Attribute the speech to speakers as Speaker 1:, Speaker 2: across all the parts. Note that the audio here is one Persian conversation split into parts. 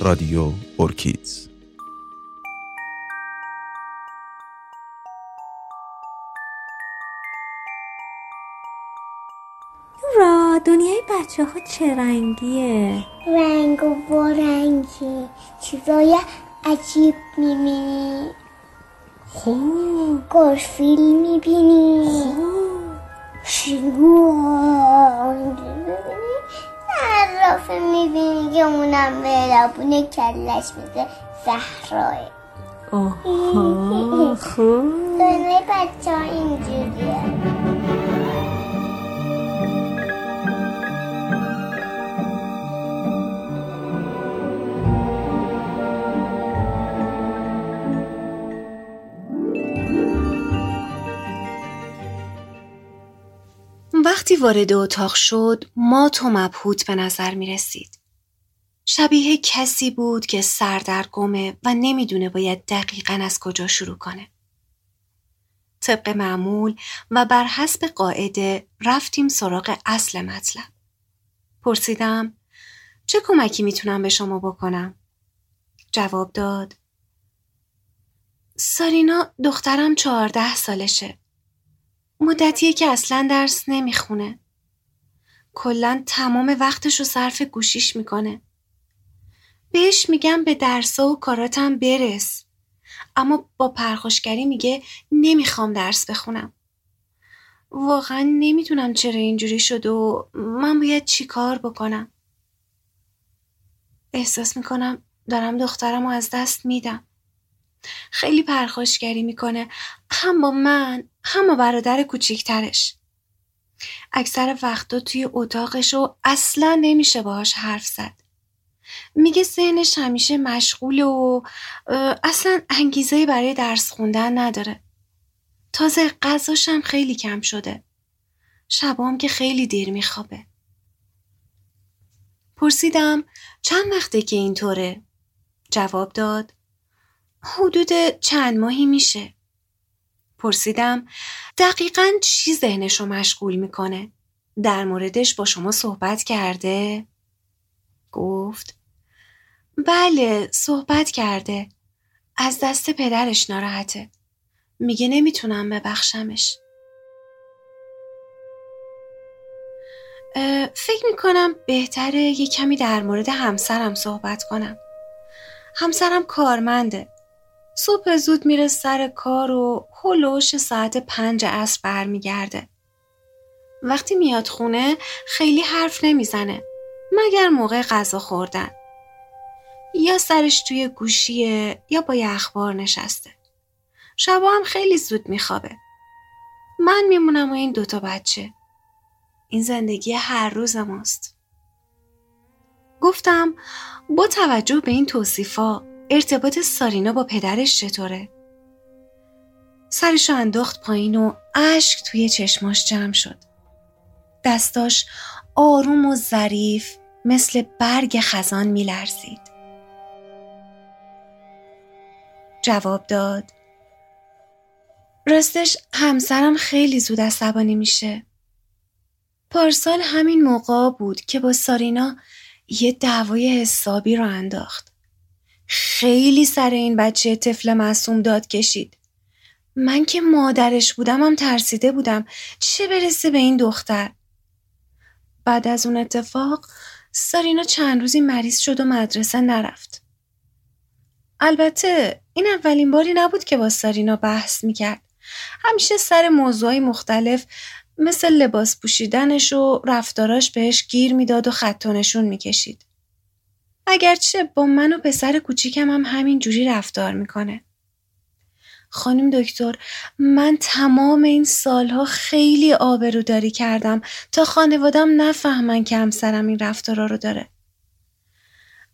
Speaker 1: رادیو اورکیدز.
Speaker 2: را دنیای بچه ها چه رنگیه؟
Speaker 3: رنگ و بارنگی چیزای عجیب می‌بینی.
Speaker 2: خوب.
Speaker 3: گرفیل می‌بینی.
Speaker 2: خوب.
Speaker 3: شلوغ صرافه می‌بینی که اونم به کلش میده. زهراه
Speaker 2: آها خوب.
Speaker 3: دنیای بچه ها اینجوریه.
Speaker 4: وقتی وارد اتاق شد مات و مبهوت به نظر می رسید. شبیه کسی بود که سردرگمه و نمی‌دونه باید دقیقا از کجا شروع کنه. طبق معمول و بر حسب قاعده رفتیم سراغ اصل مطلب. پرسیدم چه کمکی می‌تونم به شما بکنم؟ جواب داد سارینا دخترم چهارده سالشه. مدتیه که اصلا درس نمی‌خونه. کلا تمام وقتش رو صرف گوشیش می‌کنه. بهش میگم به درسا و کاراتم برس. اما با پرخاشگری میگه نمی‌خوام درس بخونم. واقعا نمی‌دونم چرا اینجوری شد و من باید چی کار بکنم. احساس می‌کنم دارم دخترم رو از دست میدم. خیلی پرخاشگری می‌کنه هم با من هم با برادر کوچیکترش. اکثر وقتا توی اتاقش و اصلا نمیشه باهاش حرف زد. میگه ذهنش همیشه مشغول و اصلا انگیزه برای درس خوندن نداره. تازه غذاش هم خیلی کم شده. شبام که خیلی دیر میخوابه. پرسیدم چند وقته که اینطوره؟ جواب داد حدود چند ماهی میشه. پرسیدم دقیقا چی ذهنش رو مشغول می‌کنه؟ در موردش با شما صحبت کرده؟ گفت بله صحبت کرده. از دست پدرش ناراحته. میگه نمی‌تونم ببخشمش. فکر می‌کنم بهتره یه کمی در مورد همسرم صحبت کنم. همسرم کارمنده. صبح زود میره سر کار و هلوش ساعت پنج عصر برمیگرده. وقتی میاد خونه خیلی حرف نمی‌زنه مگر موقع غذا خوردن. یا سرش توی گوشیه یا با یه اخبار نشسته. شبا هم خیلی زود میخوابه. من میمونم و این دوتا بچه. این زندگی هر روز ماست. گفتم با توجه به این توصیفا ارتباط سارینا با پدرش چطوره؟ سرشو انداخت پایین و اشک توی چشماش جمع شد. دستاش آروم و ظریف مثل برگ خزان میلرزید. جواب داد راستش همسرم خیلی زود عصبانی میشه. پارسال همین موقع بود که با سارینا یه دعوای حسابی رو انداخت. خیلی سر این بچه طفل معصوم داد کشید. من که مادرش بودم هم ترسیده بودم چه برسه به این دختر. بعد از اون اتفاق سارینا چند روزی مریض شد و مدرسه نرفت. البته این اولین باری نبود که با سارینا بحث می‌کرد. همیشه سر موضوعی مختلف مثل لباس پوشیدنش و رفتاراش بهش گیر می‌داد و خط و نشون می‌کشید. اگرچه با من و پسر کوچیکم هم همین جوری رفتار می‌کنه. خانم دکتر من تمام این سالها خیلی آبروداری کردم تا خانوادم نفهمن که همسرم این رفتارا رو داره.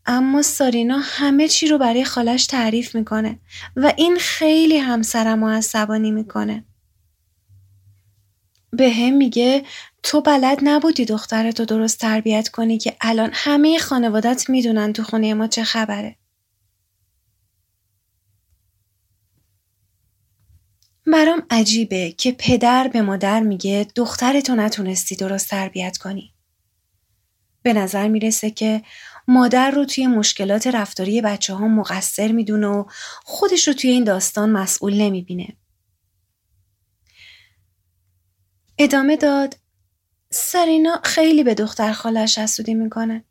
Speaker 4: اما سارینا همه چی رو برای خالش تعریف می‌کنه و این خیلی همسرم رو عصبانی می‌کنه. به هم میگه تو بلد نبودی دخترتو درست تربیت کنی که الان همه خانوادت می‌دونن تو خونه ما چه خبره. برام عجیبه که پدر به مادر میگه دخترتو نتونستی درست تربیت کنی. به نظر می‌رسه که مادر رو توی مشکلات رفتاری بچه ها مقصر می‌دونه و خودش رو توی این داستان مسئول نمی‌بینه. ادامه داد سرینا خیلی به دختر خالش حسودی می‌کنه.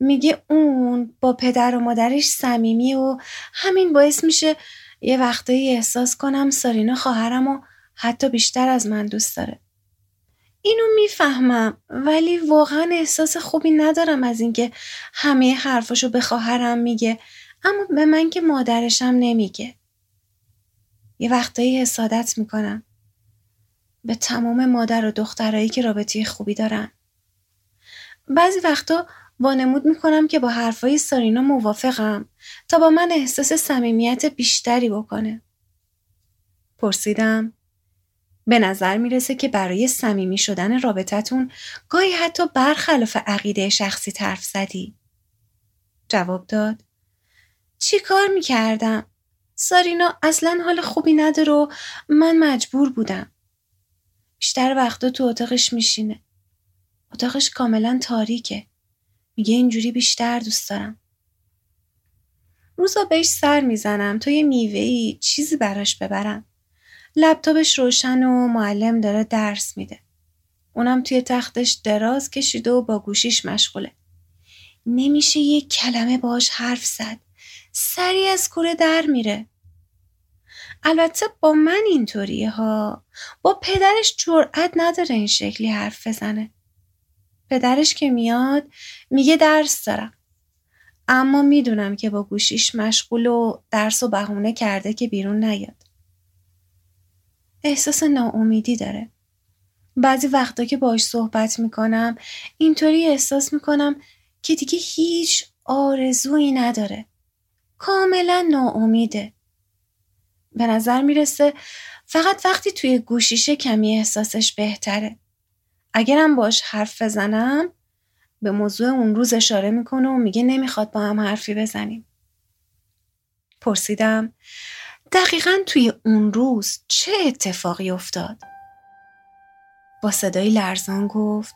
Speaker 4: میگه اون با پدر و مادرش صمیمی و همین باعث میشه یه وقتایی احساس کنم سارینا خواهرم و حتی بیشتر از من دوست داره. اینو می‌فهمم ولی واقعا احساس خوبی ندارم از اینکه همه حرفاشو به خواهرم میگه اما به من که مادرشم نمیگه. یه وقتایی حسادت می‌کنم. به تمام مادر و دخترایی که رابطه خوبی دارن. بعضی وقتا وانمود می‌کنم که با حرفای سارینا موافقم تا با من احساس صمیمیت بیشتری بکنه. پرسیدم به نظر می‌رسه که برای صمیمی شدن رابطتون گاهی حتی برخلاف عقیده شخصی طرف زدی. جواب داد چی کار می‌کردم؟ سارینا اصلا حال خوبی نداره و من مجبور بودم. بیشتر وقتا تو اتاقش میشینه. اتاقش کاملا تاریکه. میگه اینجوری بیشتر دوست دارم. روزا بهش سر می‌زنم تا یه میوهی چیزی براش ببرم. لپتاپش روشن و معلم داره درس میده. اونم توی تختش دراز کشیده و با گوشیش مشغوله. نمیشه یک کلمه باش حرف زد. سری از کوره در میره. البته با من اینطوریه ها. با پدرش جرأت نداره این شکلی حرف بزنه. پدرش که میاد میگه درس دارم. اما می‌دونم که با گوشیش مشغول و درس و بهونه کرده که بیرون نیاد. احساس ناامیدی داره. بعضی وقتا که باش صحبت می‌کنم اینطوری احساس می‌کنم که دیگه هیچ آرزویی نداره. کاملا ناامیده. به نظر می‌رسه فقط وقتی توی گوشیشه کمی احساسش بهتره. اگرم باش حرف بزنم به موضوع اون روز اشاره می‌کنه و میگه نمی‌خواد با هم حرفی بزنیم. پرسیدم دقیقا توی اون روز چه اتفاقی افتاد؟ با صدای لرزان گفت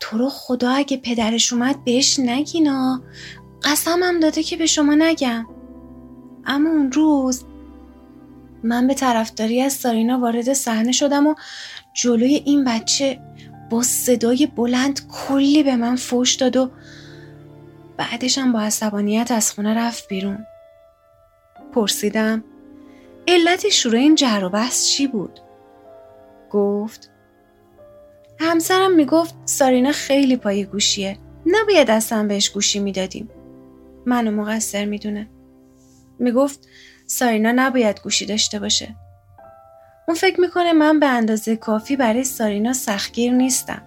Speaker 4: تو رو خدا اگه پدرش اومد بهش نگینا قسمم داده که به شما نگم اما اون روز من به طرفداری از سارینا وارد صحنه شدم و جلوی این بچه با صدای بلند کلی به من فوش داد و بعدشم با عصبانیت از خونه رفت بیرون. پرسیدم علت شروع این جر بحث چی بود؟ گفت همسرم می‌گفت سارینا خیلی پای گوشیه نباید اصلا بهش گوشی می‌دادیم. منو مقصر می‌دونه. می‌گفت سارینا نباید گوشی داشته باشه. اون فکر می‌کنه من به اندازه کافی برای سارینا سختگیر نیستم.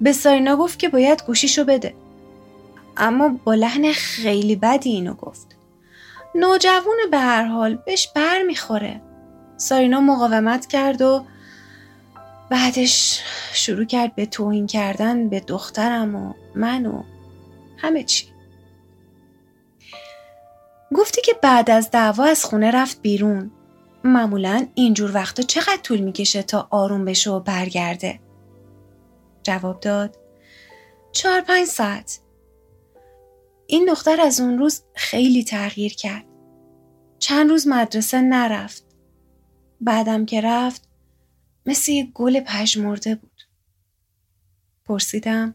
Speaker 4: به سارینا گفت که باید گوشیشو بده. اما با لحن خیلی بدی اینو گفت. نوجوون به هر حال بهش بر می‌خوره. سارینا مقاومت کرد و بعدش شروع کرد به توهین کردن به دخترم و من و همه چی. گفتی که بعد از دعوا از خونه رفت بیرون معمولا اینجور وقتا چقدر طول می‌کشه تا آروم بشه و برگرده جواب داد چهار پنج ساعت این دختر از اون روز خیلی تغییر کرد. چند روز مدرسه نرفت. بعدم که رفت مثل یک گل پژمرده بود. پرسیدم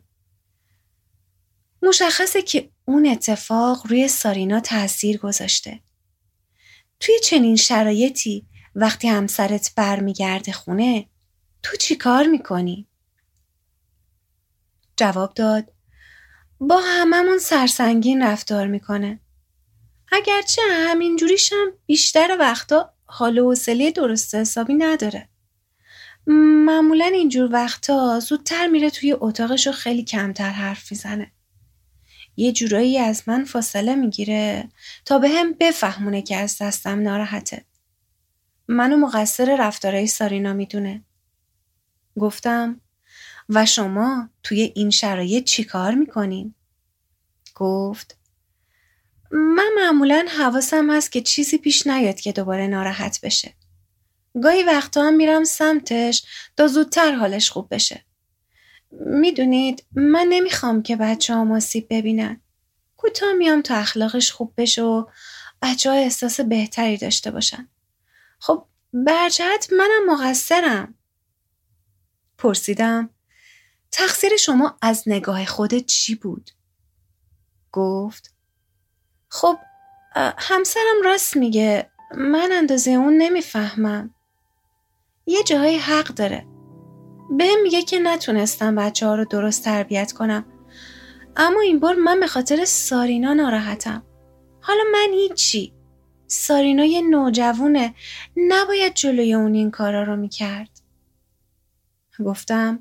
Speaker 4: مشخصه که اون اتفاق روی سارینا تاثیر گذاشته. توی چنین شرایطی وقتی همسرت برمیگرده خونه تو چی کار می‌کنی؟ جواب داد با هممون سرسنگین رفتار می‌کنه. اگرچه همینجوریشم بیشتر وقتا حال و حوصله درست حسابی نداره. معمولا اینجور وقتا زودتر میره توی اتاقش و خیلی کمتر حرف می‌زنه. یه جورایی از من فاصله می‌گیره تا به هم بفهمونه که از دستم ناراحته. منو مقصر رفتارهای سارینا می‌دونه. گفتم و شما توی این شرایط چی کار می‌کنین؟ گفت من معمولا حواسم هست که چیزی پیش نیاد که دوباره ناراحت بشه. گاهی وقتا هم میرم سمتش تا زودتر حالش خوب بشه. می‌دونید من نمی‌خوام که بچه ها آسیب ببینن. کوتاه میام تا اخلاقش خوب بشه و بچه ها احساس بهتری داشته باشن. خب برجهت منم مقصرم. پرسیدم تقصیر شما از نگاه خودت چی بود؟ گفت خب همسرم راست میگه من اندازه اون نمی‌فهمم. یه جایی حق داره. به میگه که نتونستم بچه ها رو درست تربیت کنم. اما این بار من به خاطر سارینا ناراحتم. حالا من هیچی. سارینا یه نوجوونه. نباید جلوی اون این کارا رو می‌کرد. گفتم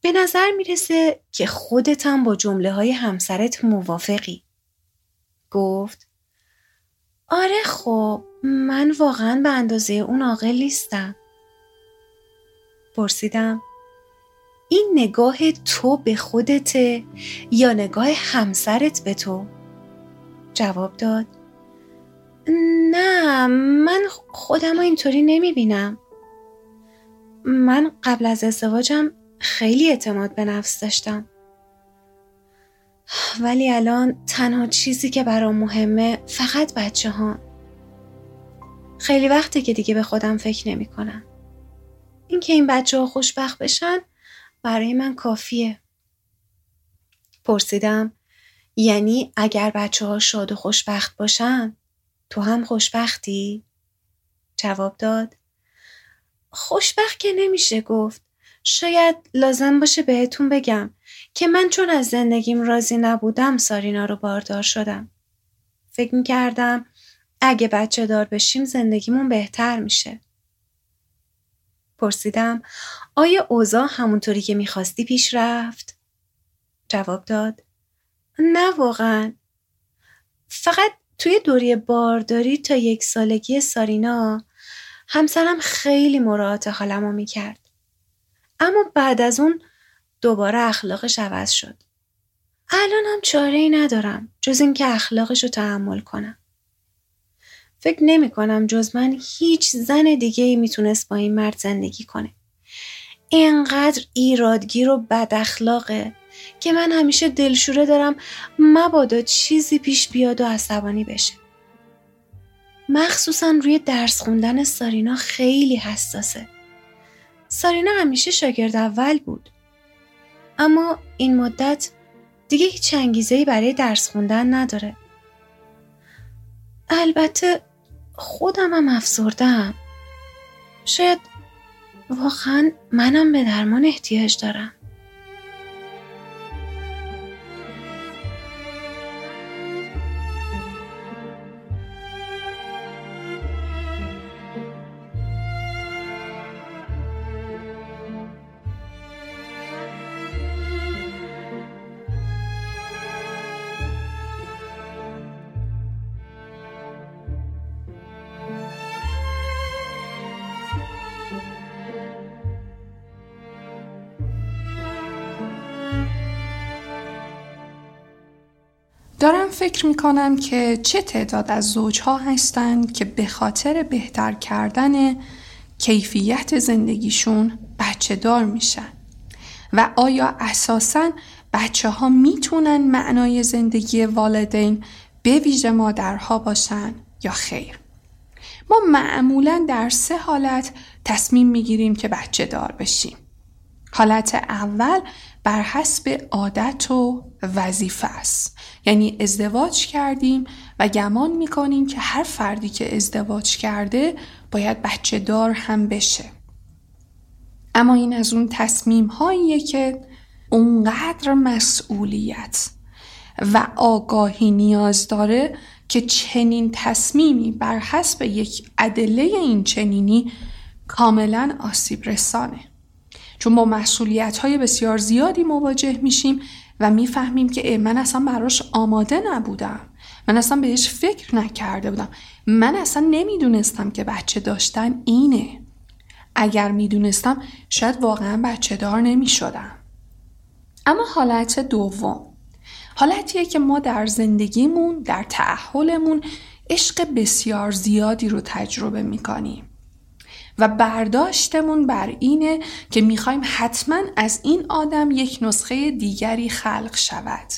Speaker 4: به نظر می‌رسه که خودتم با جمله های همسرت موافقی. گفت آره خب من واقعا به اندازه اون عاقل نیستم. پرسیدم این نگاه تو به خودته یا نگاه همسرت به تو؟ جواب داد نه من خودم اینطوری نمی بینم. من قبل از ازدواجم خیلی اعتماد به نفس داشتم. ولی الان تنها چیزی که برام مهمه فقط بچه ها. خیلی وقته که دیگه به خودم فکر نمی کنم. اینکه این بچه ها خوشبخت بشن برای من کافیه. پرسیدم یعنی اگر بچه ها شاد و خوشبخت باشن تو هم خوشبختی؟ جواب داد خوشبخت که نمیشه گفت شاید لازم باشه بهتون بگم که من چون از زندگیم راضی نبودم سارینا رو باردار شدم. فکر می‌کردم اگه بچه دار بشیم زندگیمون بهتر میشه. پرسیدم آیا اوضاع همونطوری که می‌خواستی پیش رفت؟ جواب داد نه واقعا. فقط توی دوری بارداری تا یک سالگی سارینا همسرم خیلی مراعات حالمو می‌کرد. اما بعد از اون دوباره اخلاقش عوض شد. الان هم چاره ای ندارم جز اینکه اخلاقش رو تحمل کنم. فکر نمی کنم جز من هیچ زن دیگه ای می‌تونست با این مرد زندگی کنه. اینقدر ایرادگیر و بد اخلاقه که من همیشه دلشوره دارم مبادا چیزی پیش بیاد و عصبانی بشه. مخصوصا روی درس خوندن سارینا خیلی حساسه. سارینا همیشه شاگرد اول بود. اما این مدت دیگه هیچ انگیزه‌ای برای درس خوندن نداره. البته خودم هم افسردم. شاید واقعا منم به درمان احتیاج
Speaker 5: دارم. فکر می کنم که چه تعداد از زوجها هستند که به خاطر بهتر کردن کیفیت زندگیشون بچه دار میشن و آیا اساسا بچه ها می‌تونن معنای زندگی والدین به ویژه مادرها باشن یا خیر؟ ما معمولا در سه حالت تصمیم می‌گیریم که بچه دار بشیم. حالت اول بر حسب عادت و وظیفه است. یعنی ازدواج کردیم و گمان می‌کنیم که هر فردی که ازدواج کرده باید بچه دار هم بشه. اما این از اون تصمیم هاییه که اونقدر مسئولیت و آگاهی نیاز داره که چنین تصمیمی بر حسب یک ادله این چنینی کاملا آسیب رسانه. چون با مسئولیت های بسیار زیادی مواجه میشیم و می‌فهمیم که من اصلا براش آماده نبودم. من اصلا بهش فکر نکرده بودم. من اصلا نمی‌دونستم که بچه داشتن اینه. اگر می‌دونستم شاید واقعا بچه دار نمی شدم. اما حالت دوم. حالتیه که ما در زندگیمون در تعهلمون عشق بسیار زیادی رو تجربه می‌کنیم. و برداشتمون بر اینه که می‌خوایم حتما از این آدم یک نسخه دیگری خلق شود.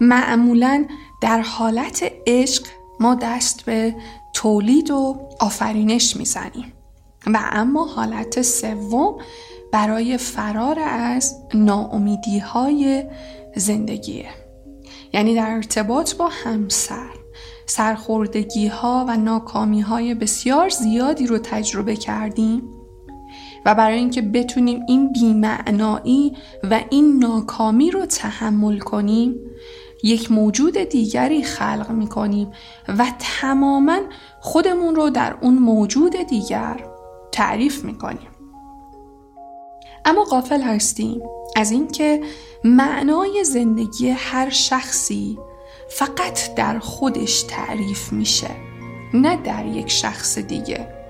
Speaker 5: معمولا در حالت عشق ما دست به تولید و آفرینش می‌زنیم. و اما حالت سوم برای فرار از ناامیدی های زندگیه. یعنی در ارتباط با همسر. سرخوردگی ها و ناکامی های بسیار زیادی رو تجربه کردیم و برای اینکه بتونیم این بیمعنایی و این ناکامی رو تحمل کنیم یک موجود دیگری خلق می کنیم و تماما خودمون رو در اون موجود دیگر تعریف می کنیم. اما قافل هستیم از اینکه معنای زندگی هر شخصی فقط در خودش تعریف میشه نه در یک شخص دیگه.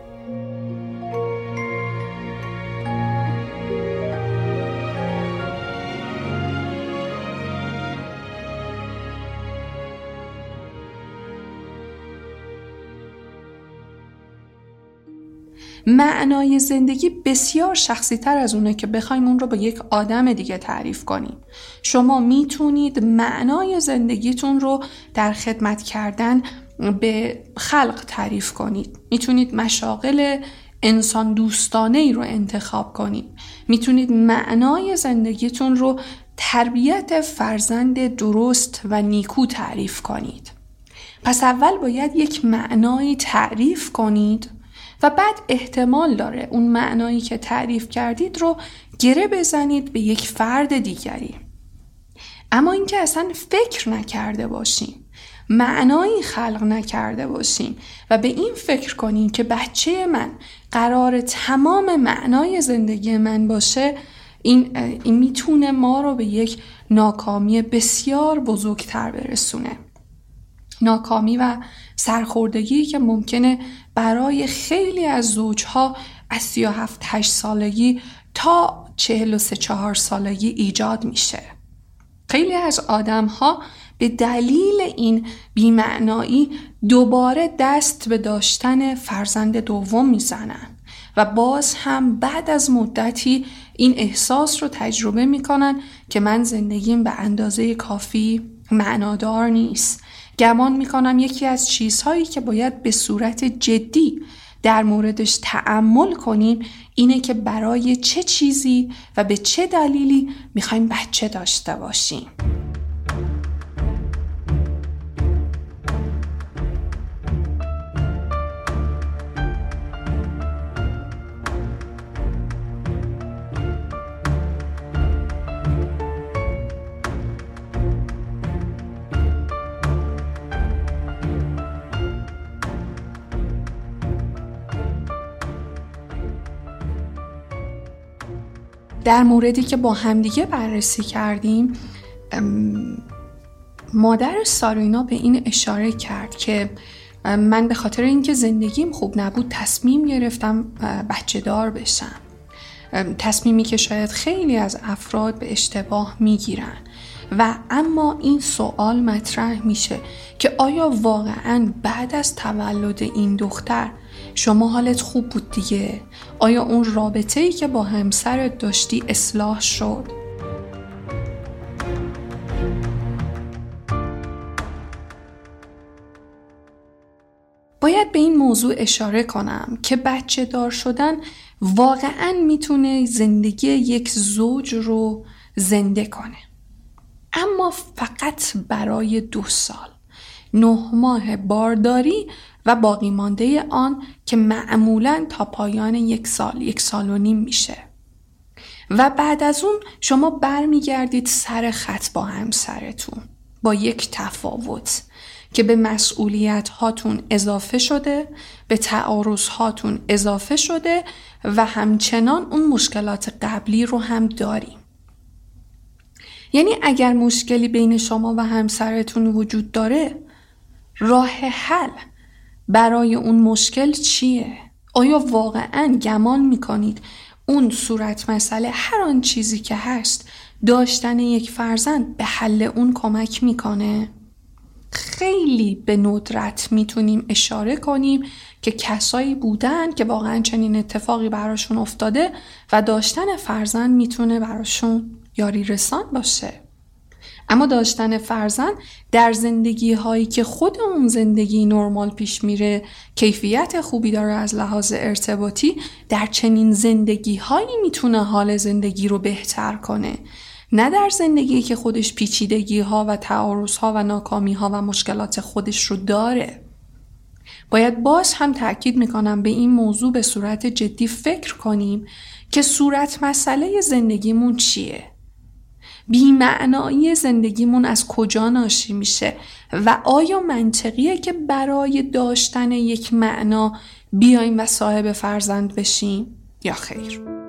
Speaker 5: معنای زندگی بسیار شخصی تر از اونه که بخوایم اون رو با یک آدم دیگه تعریف کنیم. شما می‌تونید معنای زندگیتون رو در خدمت کردن به خلق تعریف کنید. می‌تونید مشاغل انسان دوستانه ای رو انتخاب کنید. می‌تونید معنای زندگیتون رو تربیت فرزند درست و نیکو تعریف کنید. پس اول باید یک معنایی تعریف کنید و بعد احتمال داره اون معنایی که تعریف کردید رو گره بزنید به یک فرد دیگری. اما اینکه اصلا فکر نکرده باشیم معنایی خلق نکرده باشیم و به این فکر کنیم که بچه من قرار تمام معنای زندگی من باشه این, این می‌تونه ما رو به یک ناکامی بسیار بزرگتر برسونه. ناکامی و سرخوردگی که ممکنه برای خیلی از زوجها از 37 8 سالگی تا 43 4 سالگی ایجاد میشه. خیلی از آدم ها به دلیل این بیمعنایی دوباره دست به داشتن فرزند دوم می‌زنن و باز هم بعد از مدتی این احساس رو تجربه می‌کنن که من زندگیم به اندازه کافی معنادار نیست. گمان می‌کنم یکی از چیزهایی که باید به صورت جدی در موردش تعمل کنیم اینه که برای چه چیزی و به چه دلیلی می‌خوایم بچه داشته باشیم. در موردی که با همدیگه بررسی کردیم مادر سارینا به این اشاره کرد که من به خاطر اینکه زندگیم خوب نبود تصمیم گرفتم بچه دار بشم. تصمیمی که شاید خیلی از افراد به اشتباه می‌گیرن. و اما این سوال مطرح میشه که آیا واقعا بعد از تولد این دختر شما حالت خوب بود دیگه. آیا اون رابطه ای که با همسرت داشتی اصلاح شد؟ باید به این موضوع اشاره کنم که بچه دار شدن واقعا می‌تونه زندگی یک زوج رو زنده کنه. اما فقط برای دو سال. نه ماه بارداری و باقی مانده آن که معمولا تا پایان یک سال یک سال و نیم میشه. و بعد از اون شما برمیگردید سر خط با همسرتون با یک تفاوت که به مسئولیت هاتون اضافه شده به تعارض هاتون اضافه شده و همچنان اون مشکلات قبلی رو هم داریم. یعنی اگر مشکلی بین شما و همسرتون وجود داره راه حل برای اون مشکل چیه؟ آیا واقعا گمان می‌کنید اون صورت مسئله هر آن چیزی که هست داشتن یک فرزند به حل اون کمک می‌کنه؟ خیلی به ندرت می‌تونیم اشاره کنیم که کسایی بودن که واقعا چنین اتفاقی براشون افتاده و داشتن فرزند می‌تونه براشون یاری رسان باشه اما داشتن فرزند در زندگی هایی که خود اون زندگی نرمال پیش میره کیفیت خوبی داره از لحاظ ارتباطی در چنین زندگی هایی می‌تونه حال زندگی رو بهتر کنه. نه در زندگی که خودش پیچیدگی ها و تعارض ها و ناکامی ها و مشکلات خودش رو داره. باید باز هم تاکید می‌کنم به این موضوع به صورت جدی فکر کنیم که صورت مسئله زندگیمون چیه. بیمعنایی زندگیمون از کجا ناشی میشه و آیا منطقیه که برای داشتن یک معنا بیایم و صاحب فرزند بشیم یا خیر؟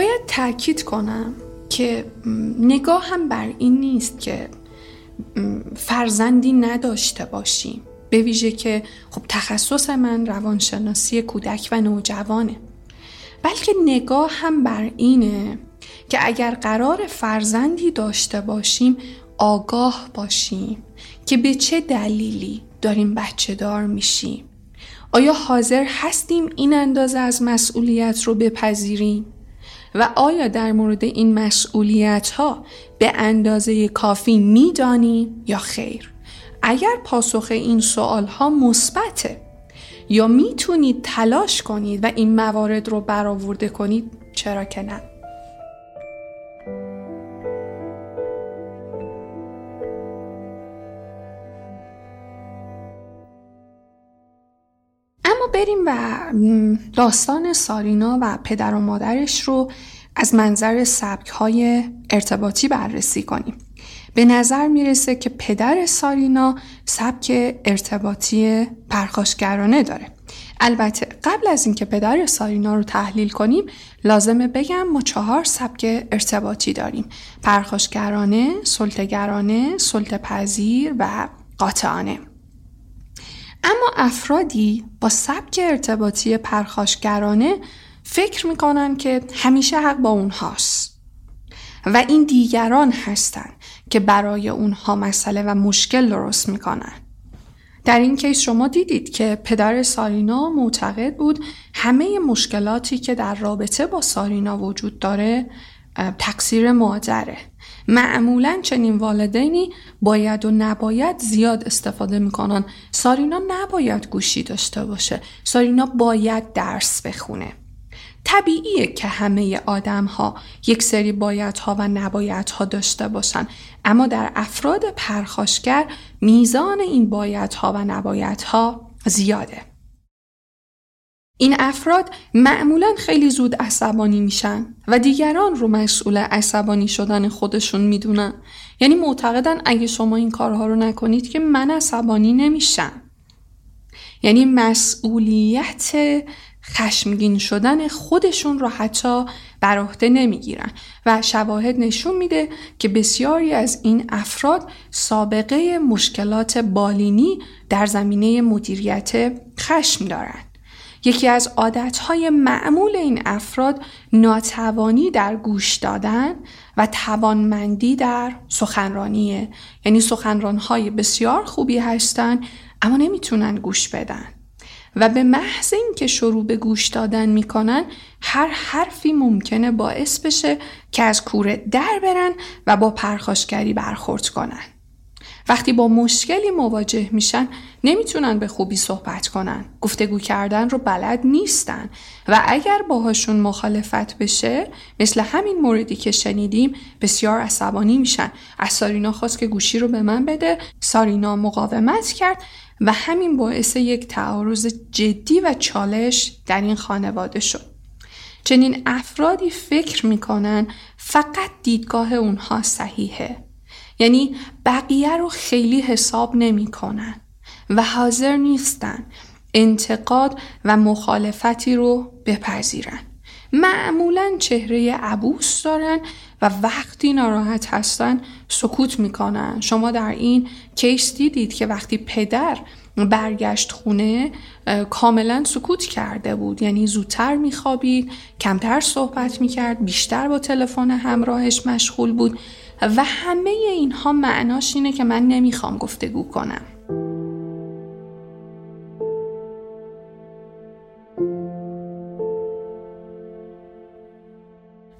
Speaker 5: باید تاکید کنم که نگاه هم بر این نیست که فرزندی نداشته باشیم. به ویژه که خب تخصص من روانشناسی کودک و نوجوانه. بلکه نگاه هم بر اینه که اگر قرار فرزندی داشته باشیم آگاه باشیم که به چه دلیلی داریم بچه دار میشیم. آیا حاضر هستیم این اندازه از مسئولیت رو بپذیریم؟ و آیا در مورد این مسئولیت ها به اندازه کافی می‌دانیم یا خیر؟ اگر پاسخ این سوال ها مثبته یا می‌تونید تلاش کنید و این موارد رو برآورده کنید چرا که نه؟ بریم و داستان سارینا و پدر و مادرش رو از منظر سبک های ارتباطی بررسی کنیم. به نظر می‌رسه که پدر سارینا سبک ارتباطی پرخاشگرانه داره. البته قبل از اینکه پدر سارینا رو تحلیل کنیم لازمه بگم ما چهار سبک ارتباطی داریم پرخاشگرانه، سلطگرانه، سلطه پذیر و قاطعانه اما افرادی با سبک ارتباطی پرخاشگرانه فکر می‌کنن که همیشه حق با اونهاست. و این دیگران هستند که برای اونها مسئله و مشکل درست می‌کنن. در این کیس شما دیدید که پدر سارینا معتقد بود همه مشکلاتی که در رابطه با سارینا وجود داره تقصیر مادره. معمولا چنین والدینی باید و نباید زیاد استفاده می‌کنن. سارینا نباید گوشی داشته باشه. سارینا باید درس بخونه. طبیعیه که همه آدم ها یک سری بایدها و نبایدها داشته باشن. اما در افراد پرخاشگر میزان این بایدها و نبایدها زیاده. این افراد معمولا خیلی زود عصبانی میشن و دیگران رو مسئول عصبانی شدن خودشون می‌دونن. یعنی معتقدن اگه شما این کارها رو نکنید که من عصبانی نمیشم. یعنی مسئولیت خشمگین شدن خودشون رو حتی بر عهده نمی‌گیرن و شواهد نشون میده که بسیاری از این افراد سابقه مشکلات بالینی در زمینه مدیریت خشم دارند یکی از عادتهای معمول این افراد ناتوانی در گوش دادن و توانمندی در سخنرانیه. یعنی سخنرانهای بسیار خوبی هستند اما نمی‌تونن گوش بدن. و به محض اینکه شروع به گوش دادن می‌کنن هر حرفی ممکنه باعث بشه که از کوره در برن و با پرخاشگری برخورد کنن. وقتی با مشکلی مواجه میشن نمی‌تونن به خوبی صحبت کنن. گفتگو کردن رو بلد نیستن. و اگر باهاشون مخالفت بشه مثل همین موردی که شنیدیم بسیار عصبانی میشن. از سارینا خواست که گوشی رو به من بده. سارینا مقاومت کرد و همین باعث یک تعارض جدی و چالش در این خانواده شد. چنین افرادی فکر می‌کنن فقط دیدگاه اونها صحیحه. یعنی بقیه رو خیلی حساب نمی‌کنن و حاضر نیستن انتقاد و مخالفتی رو بپذیرن. معمولا چهره عبوس دارن و وقتی ناراحت هستن سکوت می‌کنن. شما در این کیس دیدید که وقتی پدر برگشت خونه کاملا سکوت کرده بود. یعنی زودتر میخوابید کمتر صحبت می‌کرد بیشتر با تلفن همراهش مشغول بود. و همه اینها معناش اینه که من نمی‌خوام گفتگو کنم.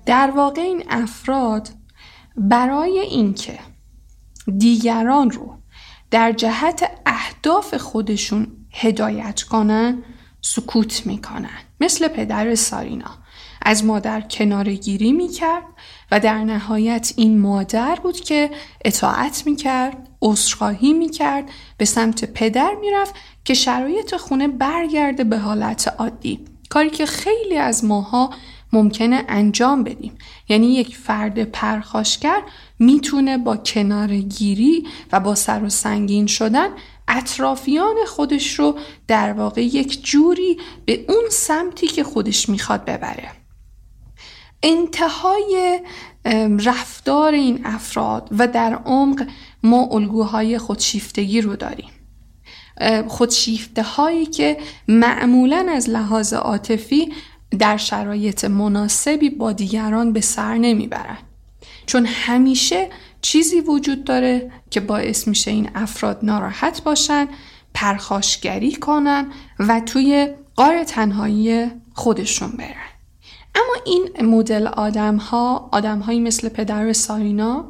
Speaker 5: در واقع این افراد برای اینکه دیگران رو در جهت اهداف خودشون هدایت کنن سکوت می‌کنن. مثل پدر سارینا. از مادر کنارگیری می‌کرد و در نهایت این مادر بود که اطاعت می‌کرد عذرخواهی می‌کرد به سمت پدر می‌رفت که شرایط خونه برگرده به حالت عادی. کاری که خیلی از ماها ممکنه انجام بدیم. یعنی یک فرد پرخاشگر می‌تونه با کنارگیری و با سر و سنگین شدن اطرافیان خودش رو در واقع یک جوری به اون سمتی که خودش می‌خواد ببره. انتهای رفتار این افراد و در عمق ما الگوهای خودشیفتگی رو داریم. خودشیفته هایی که معمولا از لحاظ عاطفی در شرایط مناسبی با دیگران به سر نمی‌برن. چون همیشه چیزی وجود داره که باعث میشه این افراد ناراحت باشن پرخاشگری کنن و توی قار تنهایی خودشون برن. اما این مدل آدم ها آدم هایی مثل پدر سارینا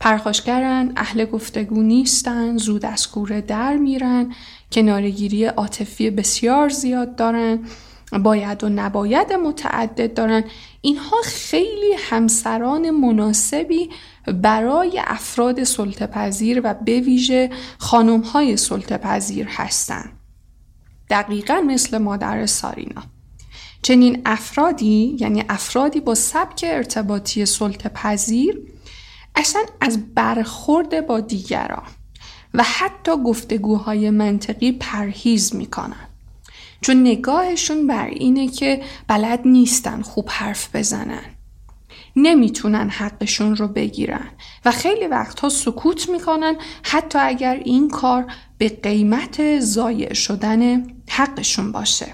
Speaker 5: پرخاشگرن اهل گفتگو نیستن زود از کوره در میرن کنارگیری عاطفی بسیار زیاد دارن باید و نباید متعدد دارن اینها خیلی همسران مناسبی برای افراد سلطه پذیر و به ویژه خانم های سلطه پذیر هستند. دقیقا مثل مادر سارینا. چنین افرادی یعنی افرادی با سبک ارتباطی سلطه پذیر اصلا از برخورد با دیگران و حتی گفتگوهای منطقی پرهیز می‌کنن چون نگاهشون بر اینه که بلد نیستن خوب حرف بزنن. نمی‌تونن حقشون رو بگیرن و خیلی وقتها سکوت می‌کنن حتی اگر این کار به قیمت ضایع شدن حقشون باشه.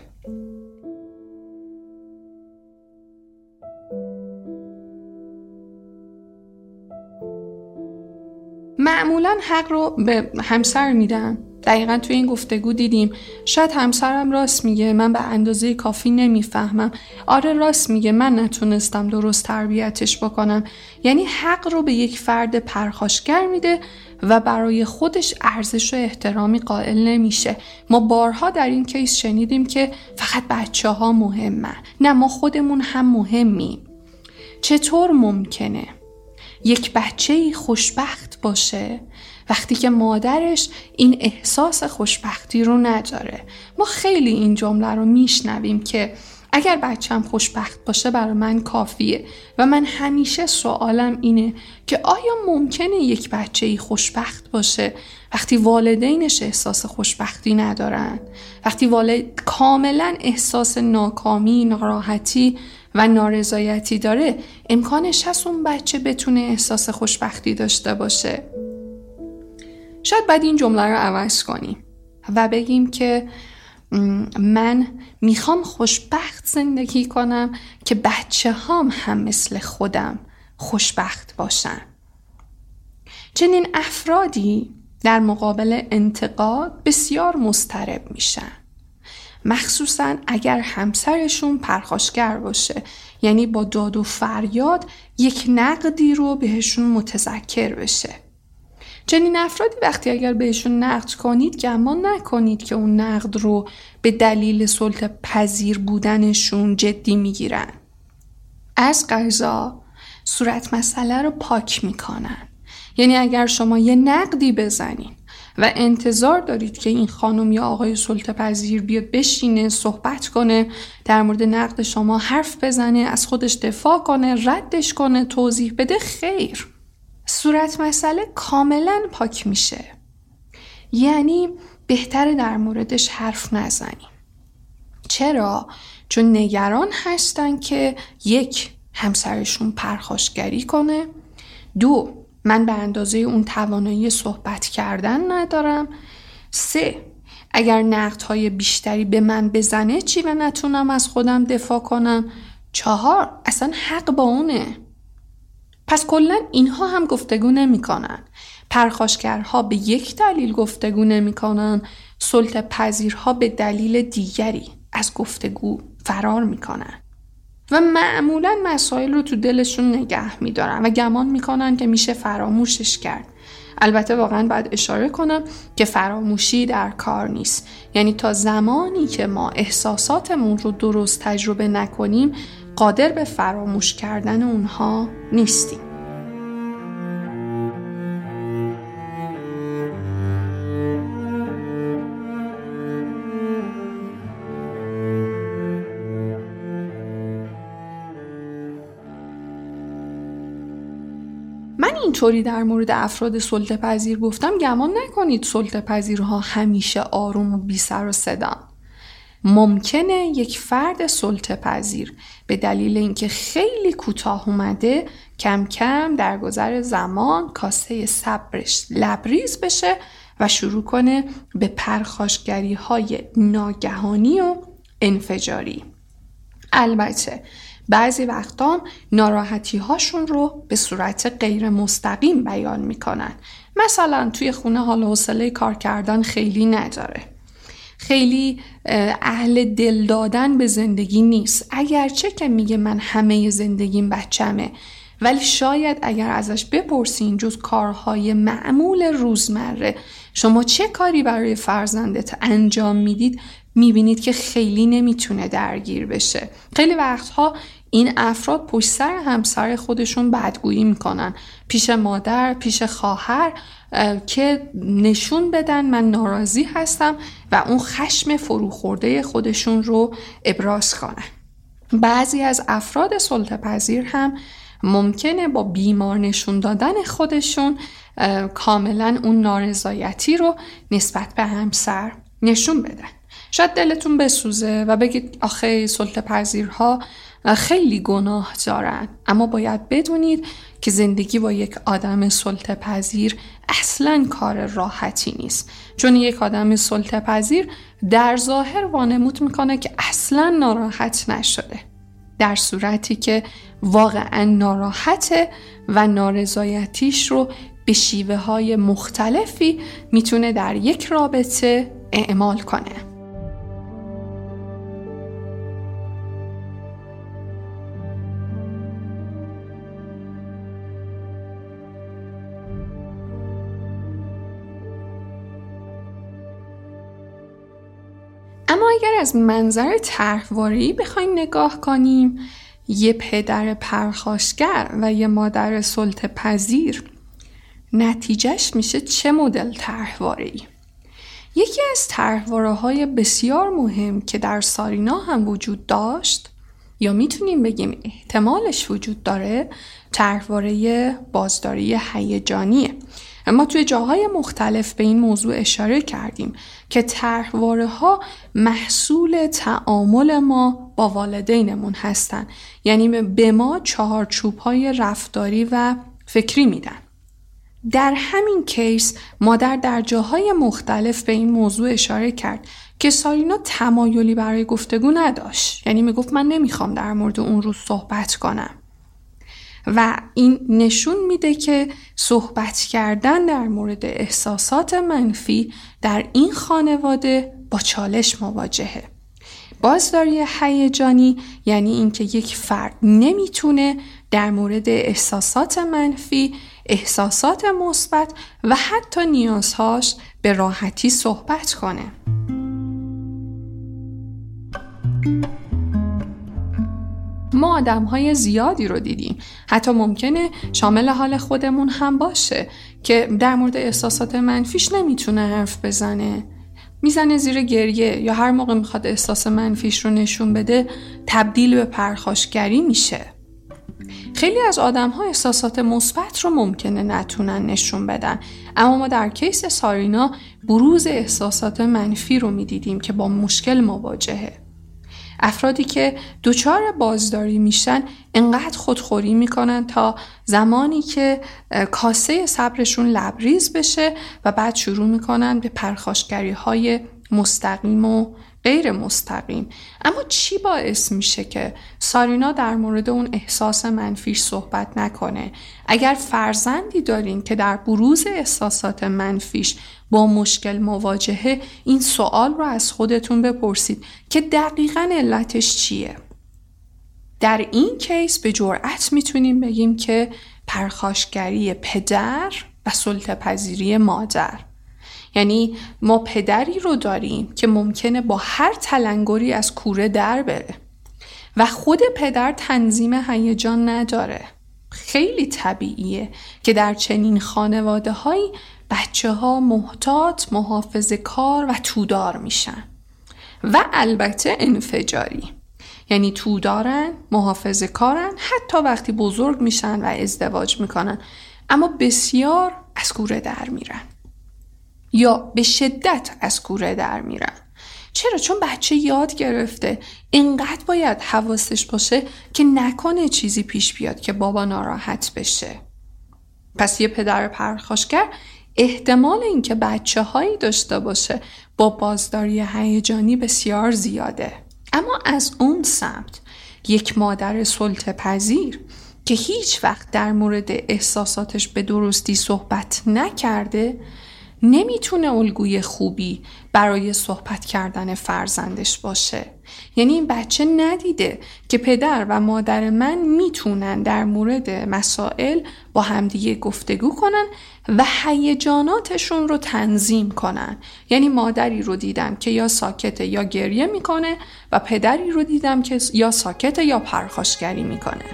Speaker 5: معمولا حق رو به همسر میدن؟ دقیقا توی این گفتگو دیدیم. شاید همسرم راست میگه من به اندازه کافی نمی‌فهمم. آره راست میگه من نتونستم درست تربیتش بکنم. یعنی حق رو به یک فرد پرخاشگر میده و برای خودش ارزش و احترامی قائل نمیشه. ما بارها در این کیس شنیدیم که فقط بچه ها مهمن نه ما خودمون هم مهمیم. چطور ممکنه یک بچه خوشبخت باشه وقتی که مادرش این احساس خوشبختی رو نداره. ما خیلی این جمله رو میشنویم که اگر بچم خوشبخت باشه برای من کافیه و من همیشه سوالم اینه که آیا ممکنه یک بچه ای خوشبخت باشه وقتی والدینش احساس خوشبختی ندارن؟ وقتی والد کاملا احساس ناکامی ناراحتی و نارضایتی داره امکانش هست اون بچه بتونه احساس خوشبختی داشته باشه؟ شاید باید این جمله رو عوض کنیم و بگیم که من می‌خوام خوشبخت زندگی کنم که بچه هام هم مثل خودم خوشبخت باشن. چنین افرادی در مقابل انتقاد بسیار مسترب میشن. مخصوصا اگر همسرشون پرخاشگر باشه یعنی با داد و فریاد یک نقدی رو بهشون متذکر بشه. چنین افرادی وقتی اگر بهشون نقد کنید گمان نکنید که اون نقد رو به دلیل سلطه پذیر بودنشون جدی می‌گیرن. از قضا صورت مسئله رو پاک می‌کنن. یعنی اگر شما یه نقدی بزنین و انتظار دارید که این خانم یا آقای سلطه پذیر بیاد بشینه صحبت کنه در مورد نقد شما حرف بزنه از خودش دفاع کنه ردش کنه توضیح بده خیر. صورت مسئله کاملا پاک میشه. یعنی بهتره در موردش حرف نزنیم. چرا؟ چون نگران هستن که یک همسرشون پرخاشگری کنه. دو من به اندازه اون توانایی صحبت کردن ندارم. سه اگر نقدهای بیشتری به من بزنه چی و نتونم از خودم دفاع کنم؟ چهار اصلا حق با اونه. پس کلا اینها هم گفتگو نمی‌کنن. پرخاشگرها به یک دلیل گفتگو نمی‌کنن سلطه پذیرها به دلیل دیگری از گفتگو فرار می‌کنن. و معمولا مسائل رو تو دلشون نگه میدارن و گمان می‌کنن که میشه فراموشش کرد. البته واقعا باید اشاره کنم که فراموشی در کار نیست. یعنی تا زمانی که ما احساساتمون رو درست تجربه نکنیم قادر به فراموش کردن اونها نیستیم من اینطوری در مورد افراد سلطه پذیر گفتم گمان نکنید سلطه پذیرها همیشه آروم و بی سر و صدا ممکنه یک فرد سلطه پذیر به دلیل اینکه خیلی کوتاه اومده کم کم در گذر زمان کاسه صبرش لبریز بشه و شروع کنه به پرخاشگری های ناگهانی و انفجاری. البته بعضی وقتا ناراحتی هاشون رو به صورت غیر مستقیم بیان می‌کنن. مثلا توی خونه حال حوصله کار کردن خیلی نداره. خیلی اهل دل دادن به زندگی نیست. اگرچه که میگه من همه زندگیم بچمه ولی شاید اگر ازش بپرسین جز کارهای معمول روزمره شما چه کاری برای فرزندت انجام می‌دید می‌بینید که خیلی نمی‌تونه درگیر بشه. خیلی وقتها این افراد پشت سر همسر خودشون بدگویی می‌کنن. پیش مادر پیش خواهر که نشون بدن من ناراضی هستم و اون خشم فروخورده خودشون رو ابراز کنن. بعضی از افراد سلطه پذیر هم ممکنه با بیمار نشون دادن خودشون کاملا اون نارضایتی رو نسبت به همسر نشون بدن. شاید دلتون بسوزه و بگید آخه سلطه پذیرها خیلی گناه دارن اما باید بدونید که زندگی با یک آدم سلطه پذیر اصلا کار راحتی نیست. چون یک آدم سلطه پذیر در ظاهر وانمود می‌کنه که اصلا ناراحت نشده. در صورتی که واقعا ناراحته و نارضایتیش رو به شیوه های مختلفی می‌تونه در یک رابطه اعمال کنه. اگر از منظر طرحواره‌ای بخوایم نگاه کنیم یه پدر پرخاشگر و یه مادر سلطه پذیر نتیجهش میشه چه مدل طرحواره‌ای یکی از طرحواره های بسیار مهم که در سارینا هم وجود داشت یا می‌تونیم بگیم احتمالش وجود داره طرحواره بازداری هیجانیه. اما توی جاهای مختلف به این موضوع اشاره کردیم که طرحواره ها محصول تعامل ما با والدینمون هستن. یعنی به ما چهارچوب های رفتاری و فکری میدن. در همین کیس مادر در جاهای مختلف به این موضوع اشاره کرد که سارینا تمایلی برای گفتگو نداشت. یعنی می‌گفت من نمی‌خوام در مورد اون روز صحبت کنم. و این نشون میده که صحبت کردن در مورد احساسات منفی در این خانواده با چالش مواجهه. بازداری هیجانی یعنی اینکه یک فرد نمی‌تونه در مورد احساسات منفی احساسات مثبت و حتی نیازهاش به راحتی صحبت کنه. ما آدم های زیادی رو دیدیم. حتی ممکنه شامل حال خودمون هم باشه که در مورد احساسات منفیش نمی‌تونه حرف بزنه. می‌زنه زیر گریه یا هر موقع می‌خواد احساس منفیش رو نشون بده تبدیل به پرخاشگری میشه. خیلی از آدم ها احساسات مثبت رو ممکنه نتونن نشون بدن. اما ما در کیس سارینا بروز احساسات منفی رو می‌دیدیم که با مشکل مواجهه. افرادی که دچار بازداری میشن انقدر خودخوری می‌کنن تا زمانی که کاسه صبرشون لبریز بشه و بعد شروع می‌کنن به پرخاشگری های مستقیم و غیر مستقیم. اما چی باعث میشه که سارینا در مورد اون احساس منفیش صحبت نکنه؟ اگر فرزندی دارین که در بروز احساسات منفیش با مشکل مواجهه این سوال رو از خودتون بپرسید که دقیقا علتش چیه؟ در این کیس به جرأت می‌تونیم بگیم که پرخاشگری پدر و سلطه پذیری مادر. یعنی ما پدری رو داریم که ممکنه با هر تلنگری از کوره در بره و خود پدر تنظیم هیجان نداره. خیلی طبیعیه که در چنین خانواده هایی بچه ها محتاط محافظ کار و تودار میشن. و البته انفجاری. یعنی تودارن محافظ کارن حتی وقتی بزرگ میشن و ازدواج می‌کنن. اما بسیار از کوره در میرن. یا به شدت از کوره در میرن. چرا؟ چون بچه یاد گرفته. اینقدر باید حواسش باشه که نکنه چیزی پیش بیاد که بابا ناراحت بشه. پس یه پدر پرخاشگر احتمال اینکه بچه هایی داشته باشه با بازداری هیجانی بسیار زیاده. اما از اون سمت یک مادر سلطه پذیر که هیچ وقت در مورد احساساتش به درستی صحبت نکرده نمی‌تونه الگوی خوبی برای صحبت کردن فرزندش باشه. یعنی این بچه ندیده که پدر و مادر من می‌تونن در مورد مسائل با همدیگه گفتگو کنن و هیجاناتشون رو تنظیم کنن. یعنی مادری رو دیدم که یا ساکته یا گریه می‌کنه و پدری رو دیدم که یا ساکته یا پرخاشگری می‌کنه.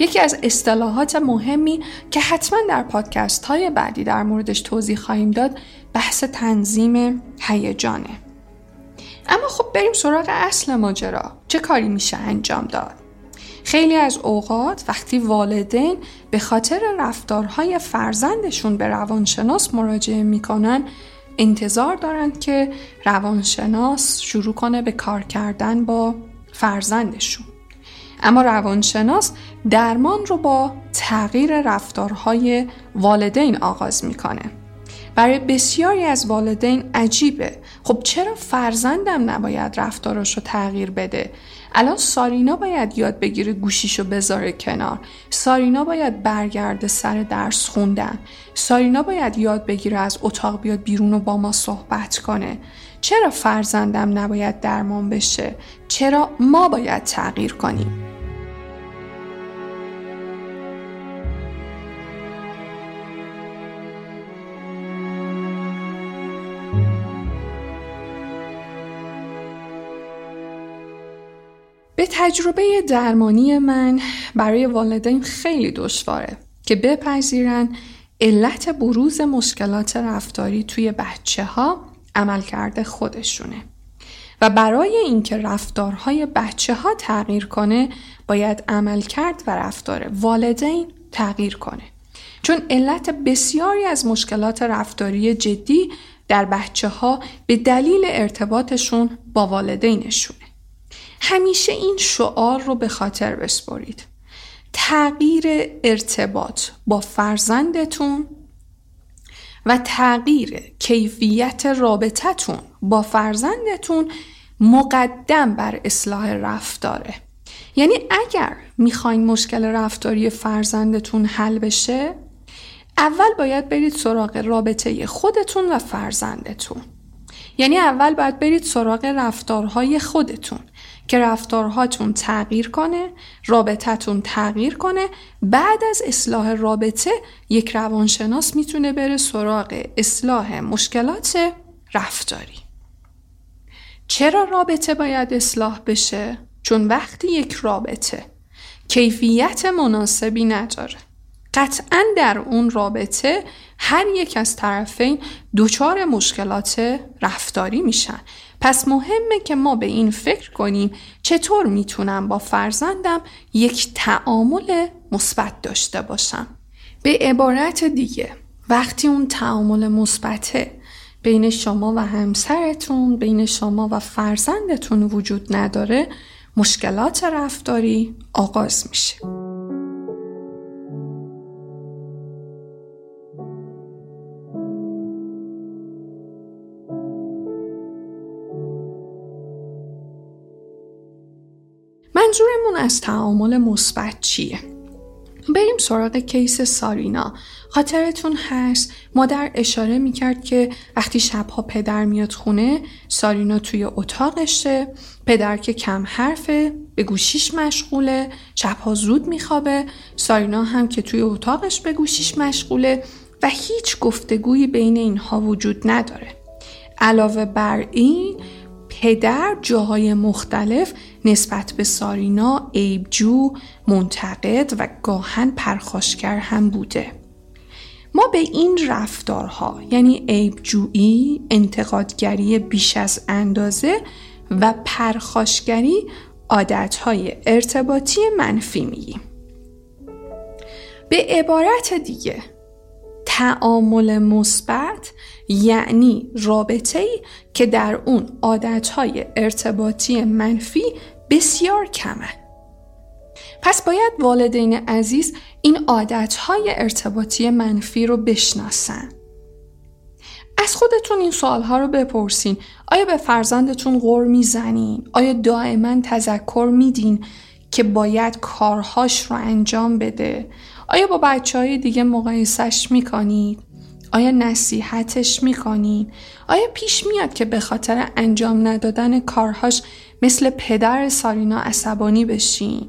Speaker 5: یکی از اصطلاحات مهمی که حتما در پادکست های بعدی در موردش توضیح خواهیم داد بحث تنظیم هیجانه. اما خب بریم سراغ اصل ماجرا. چه کاری میشه انجام داد؟ خیلی از اوقات وقتی والدین به خاطر رفتارهای فرزندشون به روانشناس مراجعه می‌کنن انتظار دارند که روانشناس شروع کنه به کار کردن با فرزندشون. اما روانشناس درمان رو با تغییر رفتارهای والدین آغاز می‌کنه. برای بسیاری از والدین عجیبه. خب چرا فرزندم نباید رفتارش رو تغییر بده؟ الان سارینا باید یاد بگیره گوشیشو بذاره کنار. سارینا باید برگرده سر درس خوندن. سارینا باید یاد بگیره از اتاق بیاد بیرون و با ما صحبت کنه. چرا فرزندم نباید درمان بشه؟ چرا ما باید تغییر کنیم؟ به تجربه درمانی من برای والدین خیلی دشواره که بپذیرن علت بروز مشکلات رفتاری توی بچه ها عملکرد خودشونه. و برای اینکه رفتارهای بچه ها تغییر کنه باید عملکرد و رفتار والدین تغییر کنه. چون علت بسیاری از مشکلات رفتاری جدی در بچه ها به دلیل ارتباطشون با والدینشونه همیشه این شعار رو به خاطر بسپرید. تغییر ارتباط با فرزندتون و تغییر کیفیت رابطتون با فرزندتون مقدم بر اصلاح رفتاره. یعنی اگر می‌خواین مشکل رفتاری فرزندتون حل بشه اول باید برید سراغ رابطه خودتون و فرزندتون. یعنی اول باید برید سراغ رفتارهای خودتون. که رفتارهاتون تغییر کنه رابطتون تغییر کنه. بعد از اصلاح رابطه یک روانشناس می‌تونه بره سراغ اصلاح مشکلات رفتاری. چرا رابطه باید اصلاح بشه؟ چون وقتی یک رابطه کیفیت مناسبی نداره قطعا در اون رابطه هر یک از طرفین دچار مشکلات رفتاری میشن. پس مهمه که ما به این فکر کنیم چطور می‌تونم با فرزندم یک تعامل مثبت داشته باشم. به عبارت دیگه وقتی اون تعامل مثبته بین شما و همسرتون بین شما و فرزندتون وجود نداره مشکلات رفتاری آغاز میشه. منظورمون از تعامل مثبت چیه؟ بریم سراغ کیس سارینا. خاطرتون هست. مادر اشاره می‌کرد که وقتی شبها پدر میاد خونه سارینا توی اتاقشه. پدر که کم حرفه به گوشیش مشغوله. شبها زود میخوابه. سارینا هم که توی اتاقش به گوشیش مشغوله و هیچ گفتگویی بین اینها وجود نداره. علاوه بر این پدر جاهای مختلف نسبت به سارینا عیبجو منتقد و گاهن پرخاشگر هم بوده. ما به این رفتارها یعنی عیبجویی انتقادگری بیش از اندازه و پرخاشگری عادتهای ارتباطی منفی میگیم. به عبارت دیگه تعامل مثبت یعنی رابطه ای که در اون عادتهای ارتباطی منفی بسیار کمه. پس باید والدین عزیز این عادتهای ارتباطی منفی رو بشناسن. از خودتون این سوالها رو بپرسین. آیا به فرزندتون غور می‌زنین؟ آیا دائما تذکر میدین که باید کارهاش رو انجام بده؟ آیا با بچه های دیگه مقایسش می‌کنید؟ آیا نصیحتش می‌کنین؟ آیا پیش میاد که به خاطر انجام ندادن کارهاش مثل پدر سارینا عصبانی بشین؟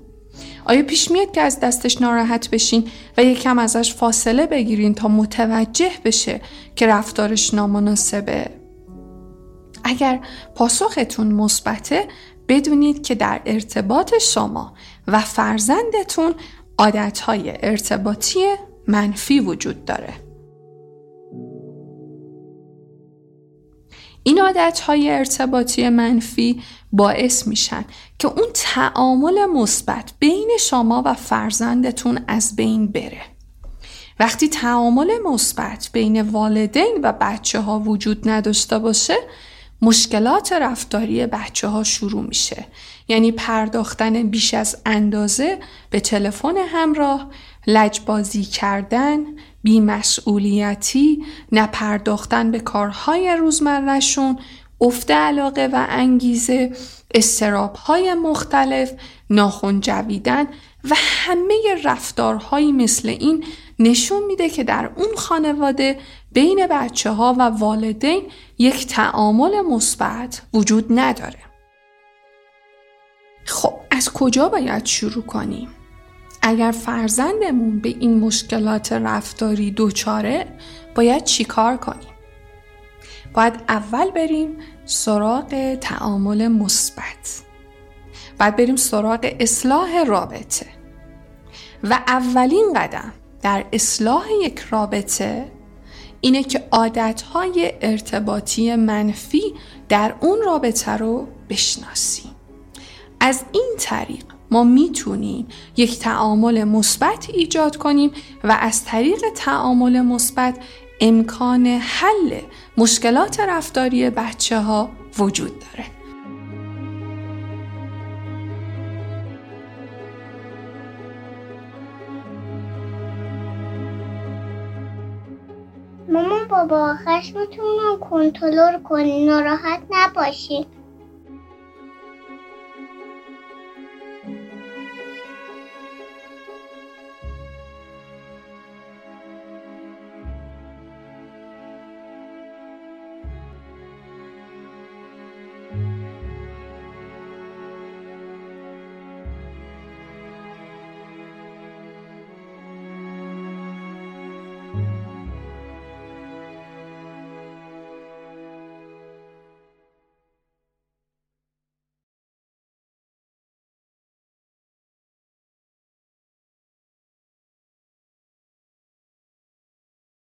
Speaker 5: آیا پیش میاد که از دستش ناراحت بشین و یکم ازش فاصله بگیرین تا متوجه بشه که رفتارش نامناسبه؟ اگر پاسختون مثبته بدونید که در ارتباط شما و فرزندتون عادتهای ارتباطی منفی وجود داره. این عادتهای ارتباطی منفی باعث میشن که اون تعامل مثبت بین شما و فرزندتون از بین بره. وقتی تعامل مثبت بین والدین و بچه ها وجود نداشته باشه مشکلات رفتاری بچه ها شروع میشه یعنی پرداختن بیش از اندازه به تلفن همراه لجبازی کردن بیمسئولیتی نپرداختن به کارهای روزمرهشون افت علاقه و انگیزه استراب های مختلف ناخون جویدن و همه رفتارهایی مثل این نشون میده که در اون خانواده بین بچه ها و والدین یک تعامل مثبت وجود نداره. خب از کجا باید شروع کنیم؟ اگر فرزندمون به این مشکلات رفتاری دوچاره باید چیکار کنیم؟ باید اول بریم سراغ تعامل مثبت بعد بریم سراغ اصلاح رابطه و اولین قدم در اصلاح یک رابطه اینه که عادتهای ارتباطی منفی در اون رابطه رو بشناسیم از این طریق ما می‌تونیم یک تعامل مثبت ایجاد کنیم و از طریق تعامل مثبت امکان حل مشکلات رفتاری بچه ها وجود داره.
Speaker 3: مامان بابا خشمتون رو کنترل کنین ناراحت نباشین